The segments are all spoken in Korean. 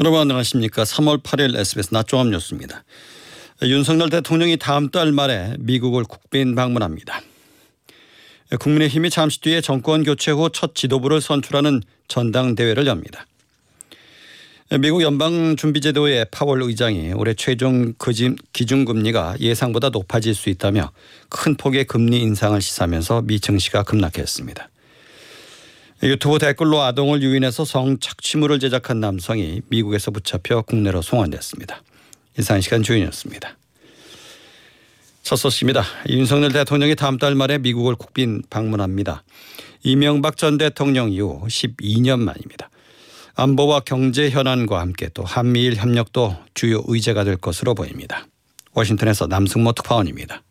여러분 안녕하십니까. 3월 8일 SBS 낮종합 뉴스입니다. 윤석열 대통령이 다음 달 말에 미국을 국빈 방문합니다. 국민의힘이 잠시 뒤에 정권 교체 후 첫 지도부를 선출하는 전당대회를 엽니다. 미국 연방준비제도의 파월 의장이 올해 최종 기준금리가 예상보다 높아질 수 있다며 큰 폭의 금리 인상을 시사하면서 미 증시가 급락했습니다. 유튜브 댓글로 아동을 유인해서 성착취물을 제작한 남성이 미국에서 붙잡혀 국내로 송환됐습니다. 이상 시간 주인이었습니다. 첫 소식입니다. 윤석열 대통령이 다음 달 말에 미국을 국빈 방문합니다. 이명박 전 대통령 이후 12년 만입니다. 안보와 경제 현안과 함께 또 한미일 협력도 주요 의제가 될 것으로 보입니다. 워싱턴에서 남승모 특파원입니다.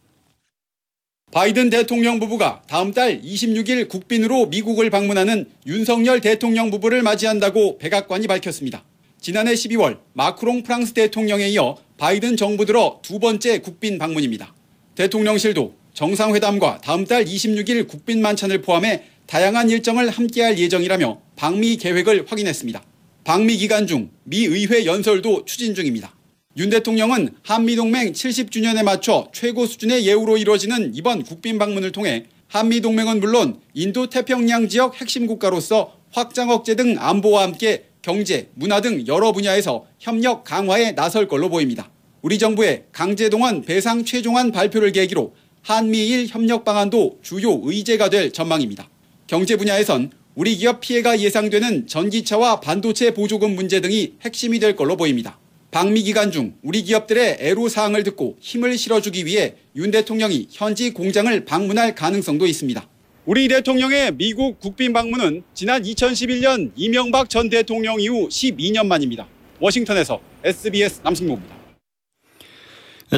바이든 대통령 부부가 다음 달 26일 국빈으로 미국을 방문하는 윤석열 대통령 부부를 맞이한다고 백악관이 밝혔습니다. 지난해 12월 마크롱 프랑스 대통령에 이어 바이든 정부 들어 두 번째 국빈 방문입니다. 대통령실도 정상회담과 다음 달 26일 국빈 만찬을 포함해 다양한 일정을 함께할 예정이라며 방미 계획을 확인했습니다. 방미 기간 중 미 의회 연설도 추진 중입니다. 윤 대통령은 한미동맹 70주년에 맞춰 최고 수준의 예우로 이루어지는 이번 국빈 방문을 통해 한미동맹은 물론 인도 태평양 지역 핵심 국가로서 확장 억제 등 안보와 함께 경제, 문화 등 여러 분야에서 협력 강화에 나설 걸로 보입니다. 우리 정부의 강제동원 배상 최종안 발표를 계기로 한미일 협력 방안도 주요 의제가 될 전망입니다. 경제 분야에선 우리 기업 피해가 예상되는 전기차와 반도체 보조금 문제 등이 핵심이 될 걸로 보입니다. 방미 기간 중 우리 기업들의 애로사항을 듣고 힘을 실어주기 위해 윤 대통령이 현지 공장을 방문할 가능성도 있습니다. 우리 대통령의 미국 국빈 방문은 지난 2011년 이명박 전 대통령 이후 12년 만입니다. 워싱턴에서 SBS 남승모입니다.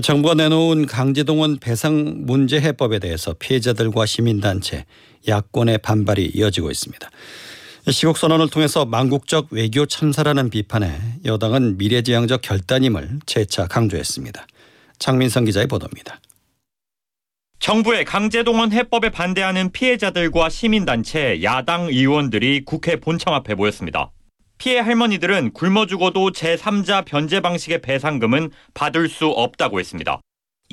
정부가 내놓은 강제동원 배상 문제 해법에 대해서 피해자들과 시민단체, 야권의 반발이 이어지고 있습니다. 시국 선언을 통해서 망국적 외교 참사라는 비판에 여당은 미래지향적 결단임을 재차 강조했습니다. 장민성 기자의 보도입니다. 정부의 강제동원 해법에 반대하는 피해자들과 시민단체, 야당 의원들이 국회 본청 앞에 모였습니다. 피해 할머니들은 굶어 죽어도 제3자 변제 방식의 배상금은 받을 수 없다고 했습니다.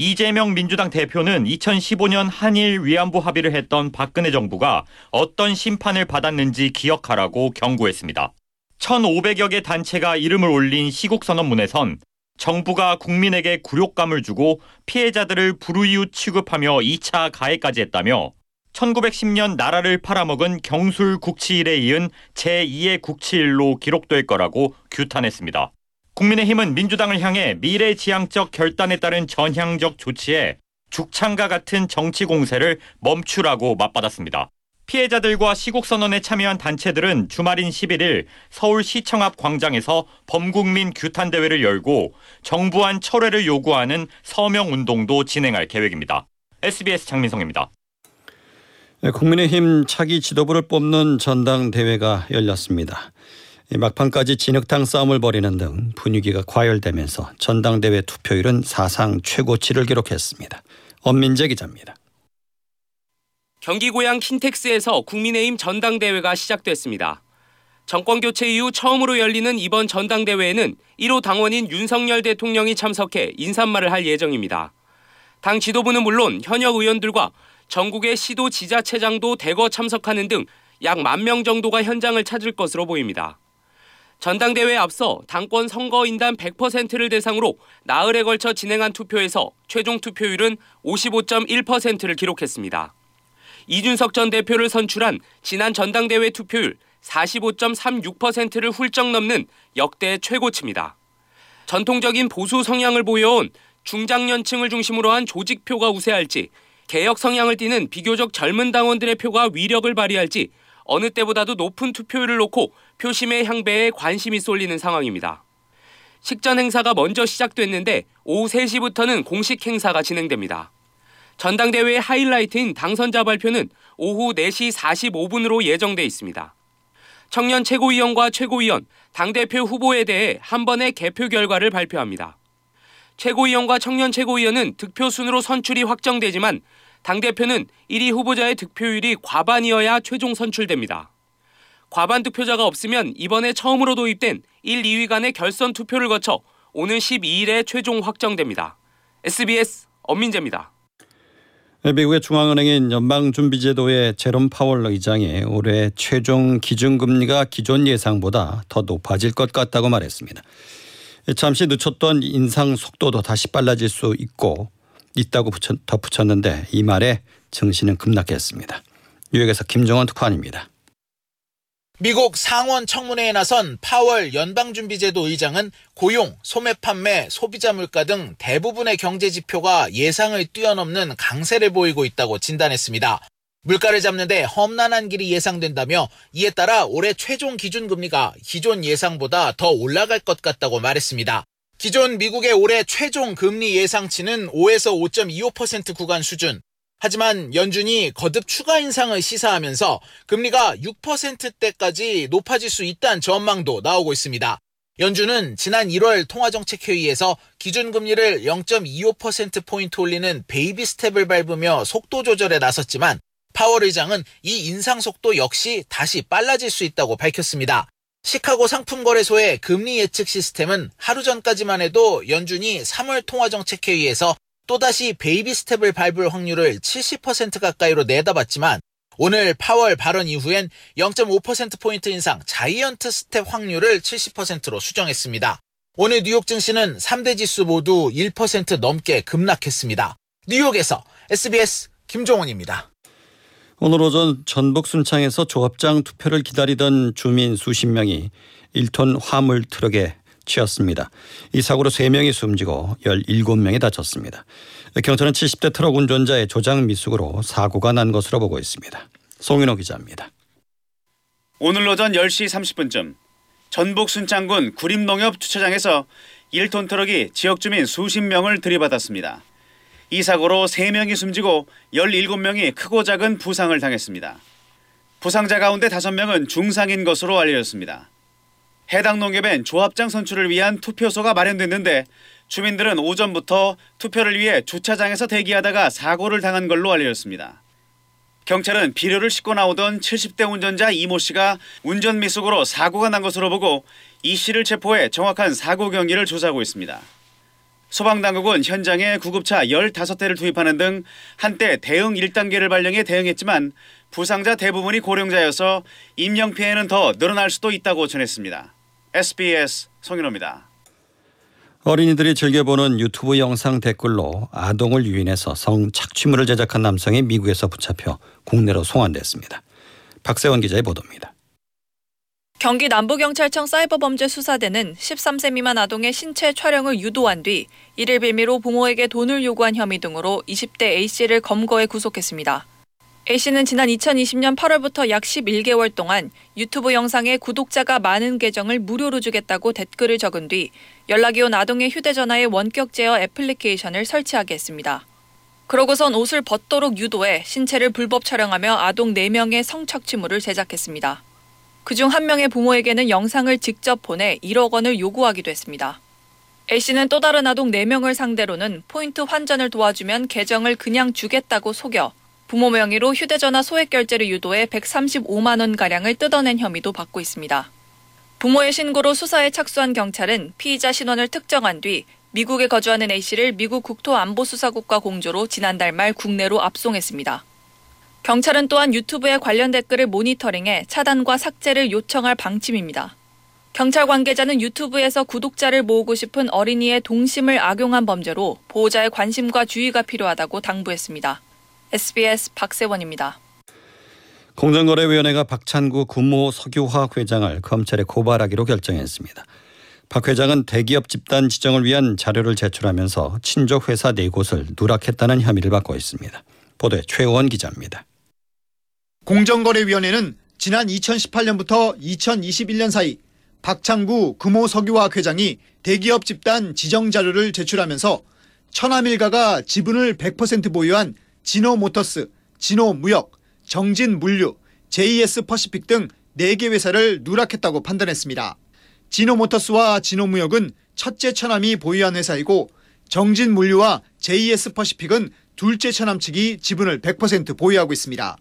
이재명 민주당 대표는 2015년 한일 위안부 합의를 했던 박근혜 정부가 어떤 심판을 받았는지 기억하라고 경고했습니다. 1,500여 개 단체가 이름을 올린 시국선언문에선 정부가 국민에게 굴욕감을 주고 피해자들을 불우이웃 취급하며 2차 가해까지 했다며 1910년 나라를 팔아먹은 경술 국치일에 이은 제2의 국치일로 기록될 거라고 규탄했습니다. 국민의힘은 민주당을 향해 미래지향적 결단에 따른 전향적 조치에 죽창과 같은 정치 공세를 멈추라고 맞받았습니다. 피해자들과 시국선언에 참여한 단체들은 주말인 11일 서울시청 앞 광장에서 범국민 규탄대회를 열고 정부안 철회를 요구하는 서명운동도 진행할 계획입니다. SBS 장민성입니다. 국민의힘 차기 지도부를 뽑는 전당대회가 열렸습니다. 막판까지 진흙탕 싸움을 벌이는 등 분위기가 과열되면서 전당대회 투표율은 사상 최고치를 기록했습니다. 엄민재 기자입니다. 경기 고향 킨텍스에서 국민의힘 전당대회가 시작됐습니다. 정권 교체 이후 처음으로 열리는 이번 전당대회에는 1호 당원인 윤석열 대통령이 참석해 인사말을 할 예정입니다. 당 지도부는 물론 현역 의원들과 전국의 시도 지자체장도 대거 참석하는 등 약 만 명 정도가 현장을 찾을 것으로 보입니다. 전당대회에 앞서 당권 선거인단 100%를 대상으로 나흘에 걸쳐 진행한 투표에서 최종 투표율은 55.1%를 기록했습니다. 이준석 전 대표를 선출한 지난 전당대회 투표율 45.36%를 훌쩍 넘는 역대 최고치입니다. 전통적인 보수 성향을 보여온 중장년층을 중심으로 한 조직표가 우세할지 개혁 성향을 띠는 비교적 젊은 당원들의 표가 위력을 발휘할지 어느 때보다도 높은 투표율을 놓고 표심의 향배에 관심이 쏠리는 상황입니다. 식전 행사가 먼저 시작됐는데 오후 3시부터는 공식 행사가 진행됩니다. 전당대회의 하이라이트인 당선자 발표는 오후 4시 45분으로 예정돼 있습니다. 청년 최고위원과 최고위원, 당대표 후보에 대해 한 번에 개표 결과를 발표합니다. 최고위원과 청년 최고위원은 득표 순으로 선출이 확정되지만 당대표는 1위 후보자의 득표율이 과반이어야 최종 선출됩니다. 과반 득표자가 없으면 이번에 처음으로 도입된 1, 2위 간의 결선 투표를 거쳐 오는 12일에 최종 확정됩니다. SBS 엄민재입니다. 미국의 중앙은행인 연방준비제도의 제롬 파월 의장이 올해 최종 기준금리가 기존 예상보다 더 높아질 것 같다고 말했습니다. 잠시 늦췄던 인상 속도도 다시 빨라질 수 있고 있다고 덧붙였는데 이 말에 증시는 급락했습니다. 뉴욕에서 김정원 특파원입니다. 미국 상원 청문회에 나선 파월 연방준비제도 의장은 고용, 소매 판매, 소비자 물가 등 대부분의 경제 지표가 예상을 뛰어넘는 강세를 보이고 있다고 진단했습니다. 물가를 잡는데 험난한 길이 예상된다며 이에 따라 올해 최종 기준금리가 기존 예상보다 더 올라갈 것 같다고 말했습니다. 기존 미국의 올해 최종 금리 예상치는 5에서 5.25% 구간 수준, 하지만 연준이 거듭 추가 인상을 시사하면서 금리가 6%대까지 높아질 수 있다는 전망도 나오고 있습니다. 연준은 지난 1월 통화정책회의에서 기준금리를 0.25%포인트 올리는 baby step을 밟으며 속도 조절에 나섰지만 파월 의장은 이 인상 속도 역시 다시 빨라질 수 있다고 밝혔습니다. 시카고 상품거래소의 금리 예측 시스템은 하루 전까지만 해도 연준이 3월 통화정책회의에서 또다시 baby step을 밟을 확률을 70% 가까이로 내다봤지만 오늘 파월 발언 이후엔 0.5%포인트 인상 giant step 확률을 70%로 수정했습니다. 오늘 뉴욕 증시는 3대 지수 모두 1% 넘게 급락했습니다. 뉴욕에서 SBS 김종원입니다. 오늘 오전 전북 순창에서 조합장 투표를 기다리던 주민 수십 명이 1톤 화물 트럭에 치였습니다. 이 사고로 3명이 숨지고 17명이 다쳤습니다. 경찰은 70대 트럭 운전자의 조작 미숙으로 사고가 난 것으로 보고 있습니다. 송인호 기자입니다. 오늘 오전 10시 30분쯤 전북 순창군 구림농협 주차장에서 1톤 트럭이 지역 주민 수십 명을 들이받았습니다. 이 사고로 3명이 숨지고 17명이 크고 작은 부상을 당했습니다. 부상자 가운데 5명은 중상인 것으로 알려졌습니다. 해당 농협엔 조합장 선출을 위한 투표소가 마련됐는데 주민들은 오전부터 투표를 위해 주차장에서 대기하다가 사고를 당한 걸로 알려졌습니다. 경찰은 비료를 싣고 나오던 70대 운전자 이모 씨가 운전 미숙으로 사고가 난 것으로 보고 이 씨를 체포해 정확한 사고 경위를 조사하고 있습니다. 소방당국은 현장에 구급차 15대를 투입하는 등 한때 대응 1단계를 발령해 대응했지만 부상자 대부분이 고령자여서 인명피해는 더 늘어날 수도 있다고 전했습니다. SBS 송인호입니다. 어린이들이 즐겨보는 유튜브 영상 댓글로 아동을 유인해서 성 착취물을 제작한 남성이 미국에서 붙잡혀 국내로 송환됐습니다. 박세원 기자의 보도입니다. 경기 남부경찰청 사이버범죄수사대는 13세 미만 아동의 신체 촬영을 유도한 뒤 이를 빌미로 부모에게 돈을 요구한 혐의 등으로 20대 A씨를 검거해 구속했습니다. A씨는 지난 2020년 8월부터 약 11개월 동안 유튜브 영상에 구독자가 많은 계정을 무료로 주겠다고 댓글을 적은 뒤 연락이 온 아동의 휴대전화에 원격 제어 애플리케이션을 설치하게 했습니다. 그러고선 옷을 벗도록 유도해 신체를 불법 촬영하며 아동 4명의 성착취물을 제작했습니다. 그중 한 명의 부모에게는 영상을 직접 보내 1억 원을 요구하기도 했습니다. A씨는 또 다른 아동 4명을 상대로는 포인트 환전을 도와주면 계정을 그냥 주겠다고 속여 부모 명의로 휴대전화 소액 결제를 유도해 135만 원가량을 뜯어낸 혐의도 받고 있습니다. 부모의 신고로 수사에 착수한 경찰은 피의자 신원을 특정한 뒤 미국에 거주하는 A씨를 미국 국토안보수사국과 공조로 지난달 말 국내로 압송했습니다. 경찰은 또한 유튜브의 관련 댓글을 모니터링해 차단과 삭제를 요청할 방침입니다. 경찰 관계자는 유튜브에서 구독자를 모으고 싶은 어린이의 동심을 악용한 범죄로 보호자의 관심과 주의가 필요하다고 당부했습니다. SBS 박세원입니다. 공정거래위원회가 박찬구 구모 석유화학 회장을 검찰에 고발하기로 결정했습니다. 박 회장은 대기업 집단 지정을 위한 자료를 제출하면서 친족 회사 네 곳을 누락했다는 혐의를 받고 있습니다. 보도에 최원 기자입니다. 공정거래위원회는 지난 2018년부터 2021년 사이 박창구 금호 석유화학 회장이 대기업 집단 지정 자료를 제출하면서 천하밀가가 지분을 100% 보유한 진호모터스, 진호무역, 정진물류, JS 퍼시픽 등 4개 회사를 누락했다고 판단했습니다. 진호모터스와 진호무역은 첫째 처남이 보유한 회사이고 정진물류와 JS 퍼시픽은 둘째 처남 측이 지분을 100% 보유하고 있습니다.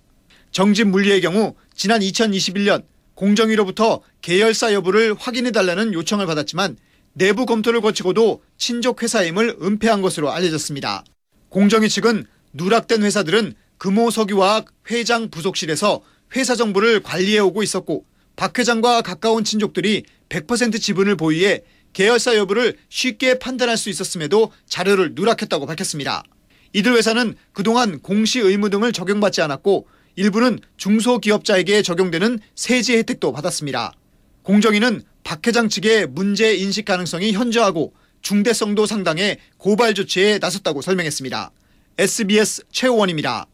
정진물류의 경우 지난 2021년 공정위로부터 계열사 여부를 확인해달라는 요청을 받았지만 내부 검토를 거치고도 친족 회사임을 은폐한 것으로 알려졌습니다. 공정위 측은 누락된 회사들은 금호석유화학 회장 부속실에서 회사 정보를 관리해 오고 있었고 박 회장과 가까운 친족들이 100% 지분을 보유해 계열사 여부를 쉽게 판단할 수 있었음에도 자료를 누락했다고 밝혔습니다. 이들 회사는 그동안 공시 의무 등을 적용받지 않았고 일부는 중소기업자에게 적용되는 세제 혜택도 받았습니다. 공정위는 박 회장 측의 문제 인식 가능성이 현저하고 중대성도 상당해 고발 조치에 나섰다고 설명했습니다. SBS 최호원입니다.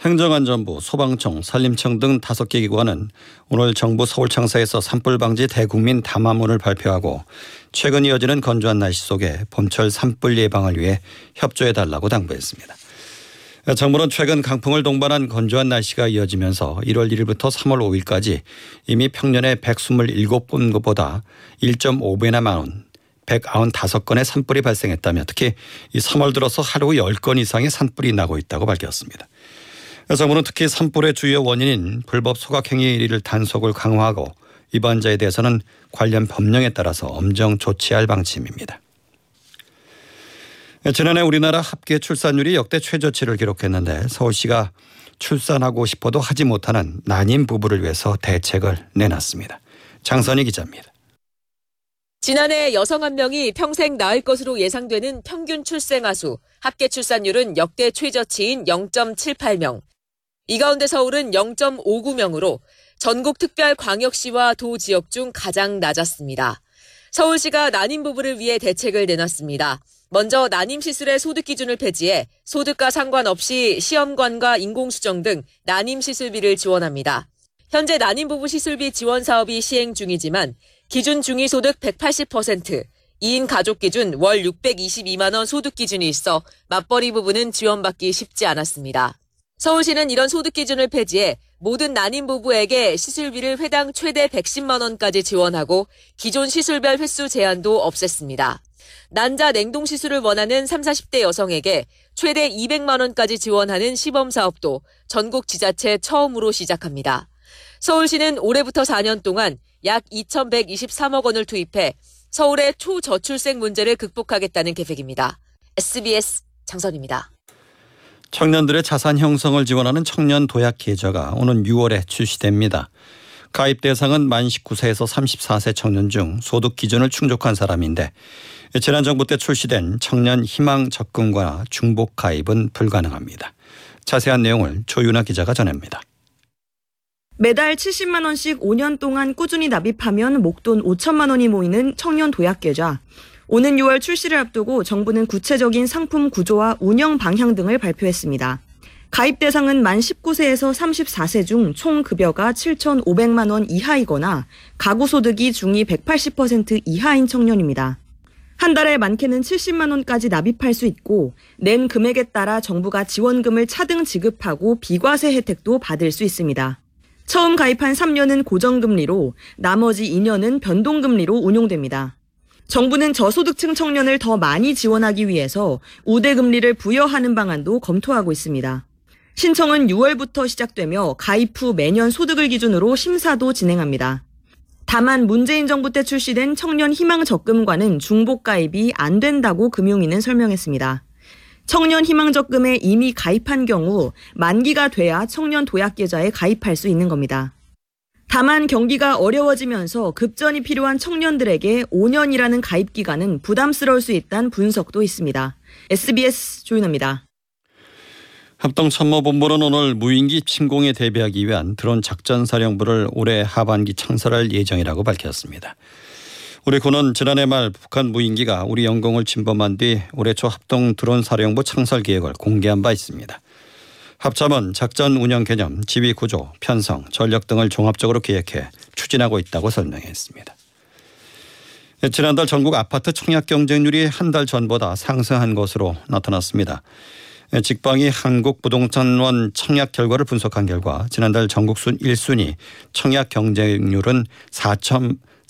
행정안전부, 소방청, 산림청 등 다섯 개 기관은 오늘 정부 서울청사에서 산불 방지 대국민 담화문을 발표하고 최근 이어지는 건조한 날씨 속에 봄철 산불 예방을 위해 협조해 달라고 당부했습니다. 정부는 최근 강풍을 동반한 건조한 날씨가 이어지면서 1월 1일부터 3월 5일까지 이미 평년에 127건 것보다 1.5배나 많은 195건의 산불이 발생했다며 특히 이 3월 들어서 하루 10건 이상의 산불이 나고 있다고 밝혔습니다. 정부는 특히 산불의 주요 원인인 불법 소각행위를 단속을 강화하고 위반자에 대해서는 관련 법령에 따라서 엄정 조치할 방침입니다. 지난해 우리나라 합계 출산율이 역대 최저치를 기록했는데 서울시가 출산하고 싶어도 하지 못하는 난임 부부를 위해서 대책을 내놨습니다. 장선희 기자입니다. 지난해 여성 한 명이 평생 낳을 것으로 예상되는 평균 출생아 수, 합계 출산율은 역대 최저치인 0.78명. 이 가운데 서울은 0.59명으로 전국 특별 광역시와 도 지역 중 가장 낮았습니다. 서울시가 난임 부부를 위해 대책을 내놨습니다. 먼저 난임 시술의 소득 기준을 폐지해 소득과 상관없이 시험관과 인공수정 등 난임 시술비를 지원합니다. 현재 난임 부부 시술비 지원 사업이 시행 중이지만 기준 중위소득 180%, 2인 가족 기준 월 622만 원 소득 기준이 있어 맞벌이 부부는 지원받기 쉽지 않았습니다. 서울시는 이런 소득 기준을 폐지해 모든 난임 부부에게 시술비를 회당 최대 110만 원까지 지원하고 기존 시술별 횟수 제한도 없앴습니다. 난자 냉동 시술을 원하는 3, 40대 여성에게 최대 200만 원까지 지원하는 시범 사업도 전국 지자체 처음으로 시작합니다. 서울시는 올해부터 4년 동안 약 2,123억 원을 투입해 서울의 초저출생 문제를 극복하겠다는 계획입니다. SBS 장선입니다. 청년들의 자산 형성을 지원하는 청년 도약 계좌가 오는 6월에 출시됩니다. 가입 대상은 만 19세에서 34세 청년 중 소득 기준을 충족한 사람인데 지난 정부 때 출시된 청년 희망 적금과 중복 가입은 불가능합니다. 자세한 내용을 조윤아 기자가 전합니다. 매달 70만 원씩 5년 동안 꾸준히 납입하면 목돈 5천만 원이 모이는 청년 도약 계좌. 오는 6월 출시를 앞두고 정부는 구체적인 상품 구조와 운영 방향 등을 발표했습니다. 가입 대상은 만 19세에서 34세 중 총 급여가 7,500만 원 이하이거나 가구 소득이 중위 180% 이하인 청년입니다. 한 달에 많게는 70만 원까지 납입할 수 있고 낸 금액에 따라 정부가 지원금을 차등 지급하고 비과세 혜택도 받을 수 있습니다. 처음 가입한 3년은 고정금리로 나머지 2년은 변동금리로 운용됩니다. 정부는 저소득층 청년을 더 많이 지원하기 위해서 우대금리를 부여하는 방안도 검토하고 있습니다. 신청은 6월부터 시작되며 가입 후 매년 소득을 기준으로 심사도 진행합니다. 다만 문재인 정부 때 출시된 청년 희망 적금과는 중복 가입이 안 된다고 금융위는 설명했습니다. 청년 희망 적금에 이미 가입한 경우 만기가 돼야 청년 도약 계좌에 가입할 수 있는 겁니다. 다만 경기가 어려워지면서 급전이 필요한 청년들에게 5년이라는 가입 기간은 부담스러울 수 있다는 분석도 있습니다. SBS 조윤아입니다. 합동참모본부는 오늘 무인기 침공에 대비하기 위한 드론 작전사령부를 올해 하반기 창설할 예정이라고 밝혔습니다. 우리 군은 지난해 말 북한 무인기가 우리 영공을 침범한 뒤 올해 초 합동 드론 사령부 창설 계획을 공개한 바 있습니다. 합참은 작전 운영 개념, 지휘 구조, 편성, 전력 등을 종합적으로 계획해 추진하고 있다고 설명했습니다. 지난달 전국 아파트 청약 경쟁률이 한 달 전보다 상승한 것으로 나타났습니다. 직방이 한국부동산원 청약 결과를 분석한 결과 지난달 전국 순 1순위 청약 경쟁률은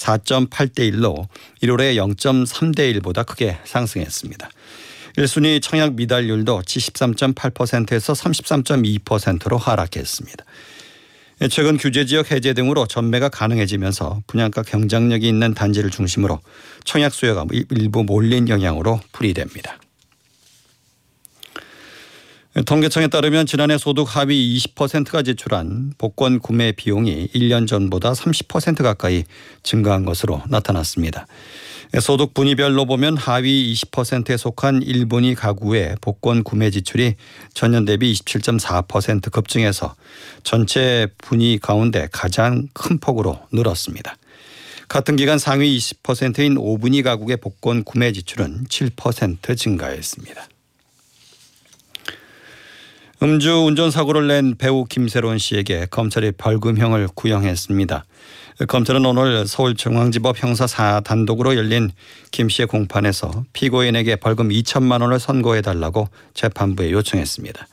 4.8대 1로 1월에 0.3대 1보다 크게 상승했습니다. 1순위 청약 미달률도 73.8%에서 33.2%로 하락했습니다. 최근 규제 지역 해제 등으로 전매가 가능해지면서 분양가 경쟁력이 있는 단지를 중심으로 청약 수요가 일부 몰린 영향으로 풀이됩니다. 통계청에 따르면 지난해 소득 하위 20%가 지출한 복권 구매 비용이 1년 전보다 30% 가까이 증가한 것으로 나타났습니다. 소득 분위별로 보면 하위 20%에 속한 1분위 가구의 복권 구매 지출이 전년 대비 27.4% 급증해서 전체 분위 가운데 가장 큰 폭으로 늘었습니다. 같은 기간 상위 20%인 5분위 가구의 복권 구매 지출은 7% 증가했습니다. 음주 운전 사고를 낸 배우 김세론 씨에게 검찰이 벌금형을 구형했습니다. 검찰은 오늘 서울중앙지법 형사 4단독으로 열린 김 씨의 공판에서 피고인에게 벌금 2천만 원을 선고해 달라고 재판부에 요청했습니다.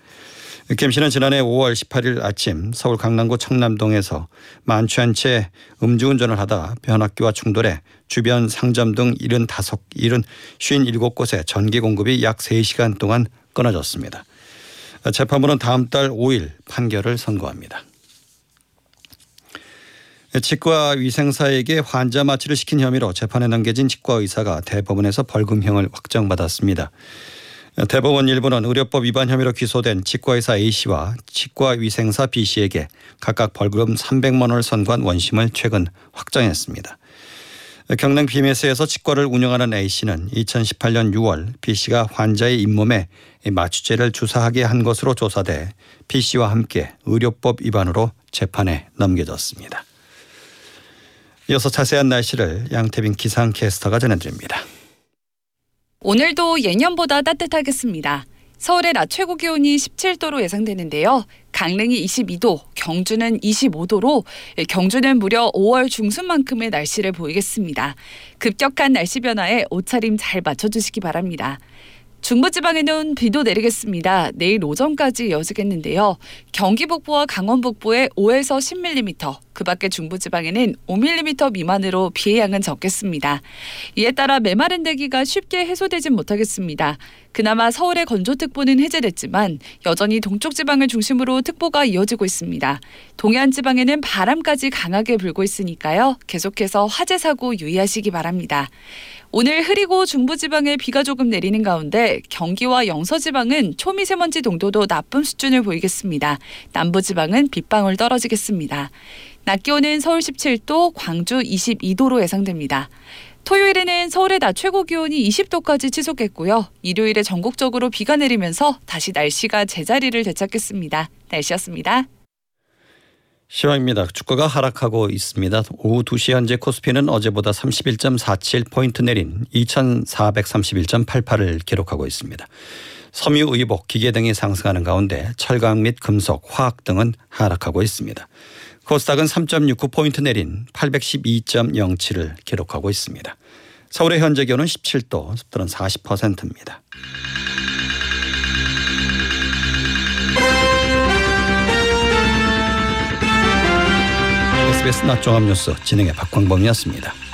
김 씨는 지난해 5월 18일 아침 서울 강남구 청남동에서 만취한 채 음주운전을 하다 변학교와 충돌해 주변 상점 등 75, 57곳에 전기 공급이 약 3시간 동안 끊어졌습니다. 재판부는 다음 달 5일 판결을 선고합니다. 치과 위생사에게 환자 마취를 시킨 혐의로 재판에 넘겨진 치과 의사가 대법원에서 벌금형을 확정받았습니다. 대법원 일부는 의료법 위반 혐의로 기소된 치과의사 A씨와 치과위생사 B씨에게 각각 벌금 300만 원을 선고한 원심을 최근 확정했습니다. 경남 BMS에서 치과를 운영하는 A씨는 2018년 6월 B씨가 환자의 잇몸에 마취제를 주사하게 한 것으로 조사돼 B씨와 함께 의료법 위반으로 재판에 넘겨졌습니다. 이어서 자세한 날씨를 양태빈 기상캐스터가 전해드립니다. 오늘도 예년보다 따뜻하겠습니다. 서울의 낮 최고 기온이 17도로 예상되는데요. 강릉이 22도, 경주는 25도로 경주는 무려 5월 중순만큼의 날씨를 보이겠습니다. 급격한 날씨 변화에 옷차림 잘 맞춰주시기 바랍니다. 중부지방에는 비도 내리겠습니다. 내일 오전까지 이어지겠는데요. 경기 북부와 강원 북부에 5에서 10mm, 그 밖에 중부지방에는 5mm 미만으로 비의 양은 적겠습니다. 이에 따라 메마른 대기가 쉽게 해소되진 못하겠습니다. 그나마 서울의 건조특보는 해제됐지만 여전히 동쪽 지방을 중심으로 특보가 이어지고 있습니다. 동해안 지방에는 바람까지 강하게 불고 있으니까요. 계속해서 화재 사고 유의하시기 바랍니다. 오늘 흐리고 중부지방에 비가 조금 내리는 가운데 경기와 영서지방은 초미세먼지 농도도 나쁨 수준을 보이겠습니다. 남부지방은 빗방울 떨어지겠습니다. 낮 기온은 서울 17도, 광주 22도로 예상됩니다. 토요일에는 서울의 낮 최고 기온이 20도까지 치솟겠고요. 일요일에 전국적으로 비가 내리면서 다시 날씨가 제자리를 되찾겠습니다. 날씨였습니다. 시황입니다. 주가가 하락하고 있습니다. 오후 2시 현재 코스피는 어제보다 31.47포인트 내린 2431.88을 기록하고 있습니다. 섬유 의복, 기계 등이 상승하는 가운데 철강 및 금속, 화학 등은 하락하고 있습니다. 코스닥은 3.69포인트 내린 812.07을 기록하고 있습니다. 서울의 현재 기온은 17도, 습도는 40%입니다. SBS 낮 종합뉴스 진행의 박광범이었습니다.